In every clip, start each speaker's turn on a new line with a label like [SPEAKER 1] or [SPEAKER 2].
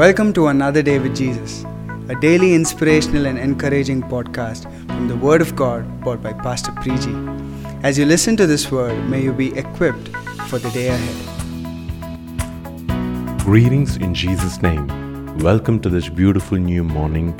[SPEAKER 1] Welcome to Another Day with Jesus, a daily inspirational and encouraging podcast from the Word of God brought by Pastor Priji. As you listen to this word, may you be equipped for the day ahead.
[SPEAKER 2] Greetings in Jesus' name. Welcome to this beautiful new morning.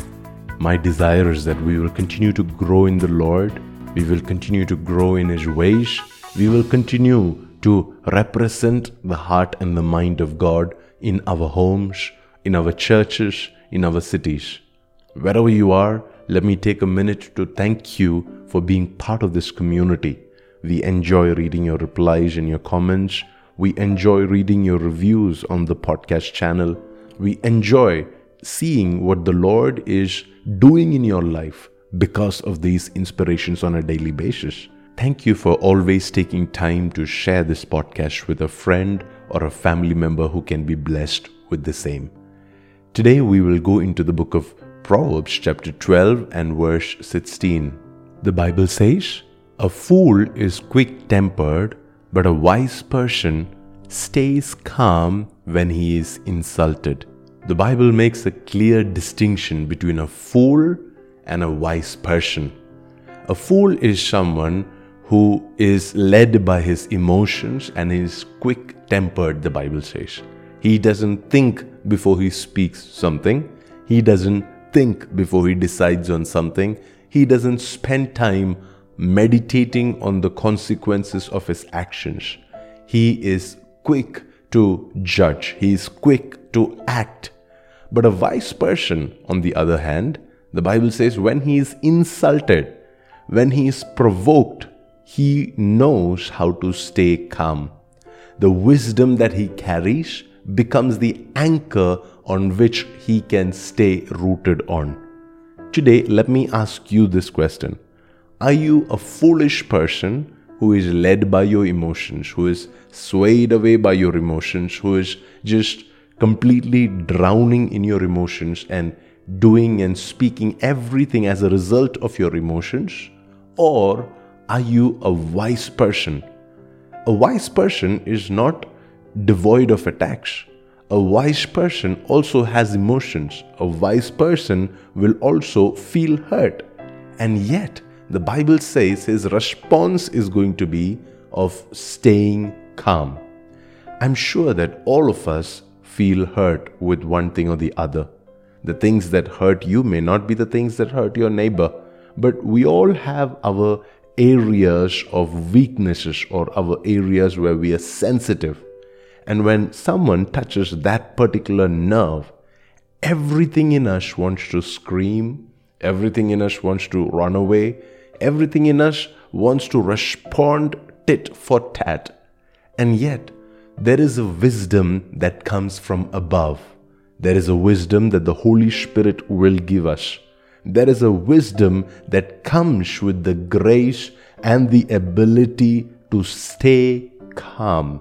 [SPEAKER 2] My desire is that we will continue to grow in the Lord, we will continue to grow in His ways, we will continue to represent the heart and the mind of God in our homes, in our churches, in our cities. Wherever you are, let me take a minute to thank you for being part of this community. We enjoy reading your replies and your comments. We enjoy reading your reviews on the podcast channel. We enjoy seeing what the Lord is doing in your life because of these inspirations on a daily basis. Thank you for always taking time to share this podcast with a friend or a family member who can be blessed with the same. Today we will go into the book of Proverbs, chapter 12 and verse 16. The Bible says, A fool is quick tempered, but a wise person stays calm when he is insulted. The Bible makes a clear distinction between a fool and a wise person. A fool is someone who is led by his emotions and is quick tempered, the Bible says. He doesn't think before he speaks something. He doesn't think before he decides on something. He doesn't spend time meditating on the consequences of his actions. He is quick to judge. He is quick to act. But a wise person, on the other hand, the Bible says when he is insulted, when he is provoked, he knows how to stay calm. The wisdom that he carries becomes the anchor on which he can stay rooted on. Today, let me ask you this question Are you a foolish person who is led by your emotions, who is swayed away by your emotions, who is just completely drowning in your emotions and doing and speaking everything as a result of your emotions? Or are you a wise person? A wise person is not devoid of attacks. A wise person also has emotions. A wise person will also feel hurt. And yet, the Bible says his response is going to be of staying calm. I'm sure that all of us feel hurt with one thing or the other. The things that hurt you may not be the things that hurt your neighbor, but we all have our areas of weaknesses or our areas where we are sensitive. And when someone touches that particular nerve, everything in us wants to scream, everything in us wants to run away, everything in us wants to respond tit for tat. And yet, there is a wisdom that comes from above. There is a wisdom that the Holy Spirit will give us. There is a wisdom that comes with the grace and the ability to stay calm.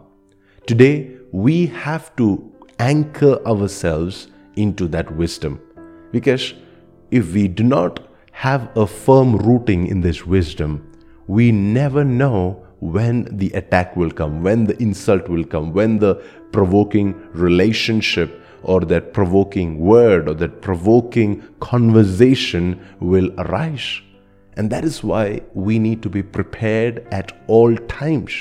[SPEAKER 2] Today, we have to anchor ourselves into that wisdom. Because if we do not have a firm rooting in this wisdom, we never know when the attack will come, when the insult will come, when the provoking relationship or that provoking word or that provoking conversation will arise. And that is why we need to be prepared at all times.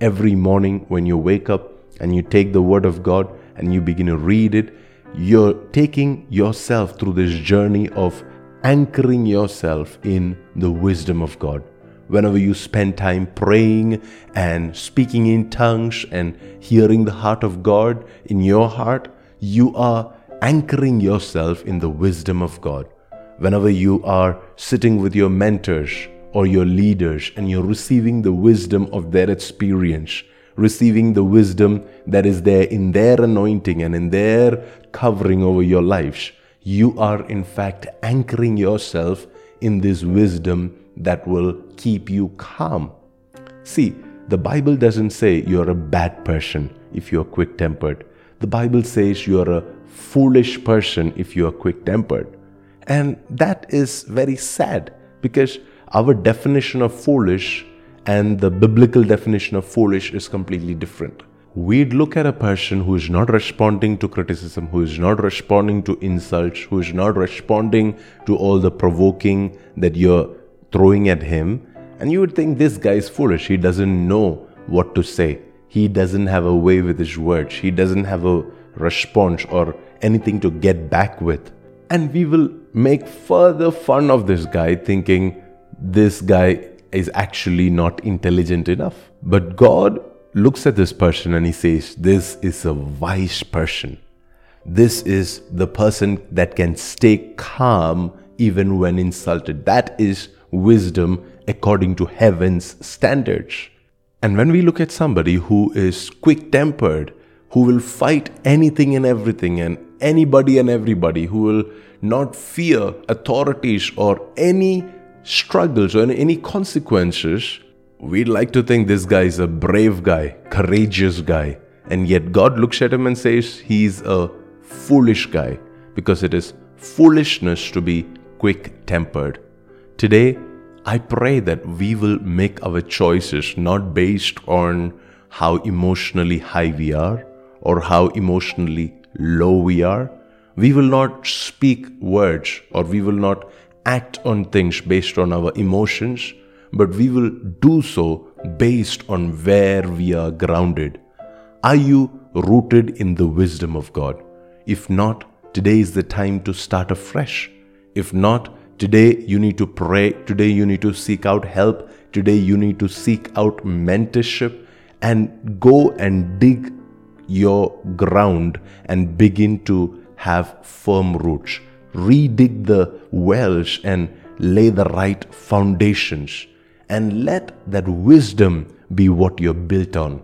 [SPEAKER 2] Every morning when you wake up and you take the Word of God and you begin to read it, you're taking yourself through this journey of anchoring yourself in the wisdom of God. Whenever you spend time praying and speaking in tongues and hearing the heart of God in your heart, you are anchoring yourself in the wisdom of God. Whenever you are sitting with your mentors or your leaders and you're receiving the wisdom of their experience, receiving the wisdom that is there in their anointing and in their covering over your lives, you are in fact anchoring yourself in this wisdom that will keep you calm. See, the Bible doesn't say you're a bad person if you're quick tempered. The Bible says you're a foolish person if you are quick tempered. And that is very sad because our definition of foolish and the biblical definition of foolish is completely different. we'd look at a person who is not responding to criticism, who is not responding to insults, who is not responding to all the provoking that you're throwing at him, and you would think this guy is foolish. He doesn't know what to say. He doesn't have a way with his words. He doesn't have a response or anything to get back with. And we will make further fun of this guy, thinking this guy is actually not intelligent enough. But God looks at this person and he says, This is a wise person. This is the person that can stay calm even when insulted. That is wisdom according to heaven's standards. And when we look at somebody who is quick tempered, who will fight anything and everything and anybody and everybody, who will not fear authorities or any struggles or any consequences, we'd like to think this guy is a brave guy, courageous guy. And yet God looks at him and says he's a foolish guy because it is foolishness to be quick tempered. Today, I pray that we will make our choices not based on how emotionally high we are or how emotionally low we are. We will not speak words or we will not act on things based on our emotions, but we will do so based on where we are grounded. Are you rooted in the wisdom of God? If not, today is the time to start afresh. If not, Today, you need to pray. Today, you need to seek out help. Today, you need to seek out mentorship and go and dig your ground and begin to have firm roots. Redig the wells and lay the right foundations. And let that wisdom be what you're built on.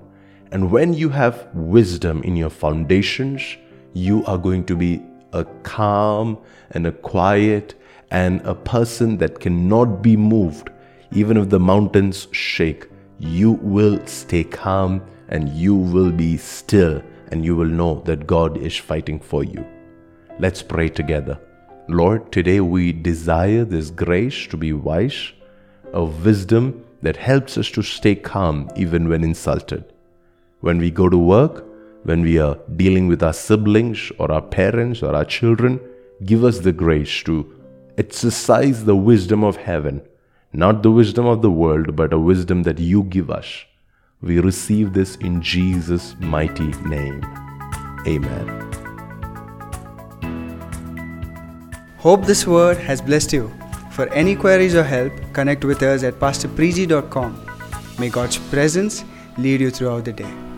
[SPEAKER 2] And when you have wisdom in your foundations, you are going to be a calm and a quiet and a person that cannot be moved, even if the mountains shake, you will stay calm and you will be still and you will know that God is fighting for you. Let's pray together. Lord, today we desire this grace to be wise, a wisdom that helps us to stay calm even when insulted. When we go to work, when we are dealing with our siblings or our parents or our children, give us the grace to exercise the wisdom of heaven, not the wisdom of the world, but a wisdom that you give us. We receive this in Jesus' mighty name. Amen.
[SPEAKER 1] Hope this word has blessed you. For any queries or help, connect with us at pastorpriji.com. May God's presence lead you throughout the day.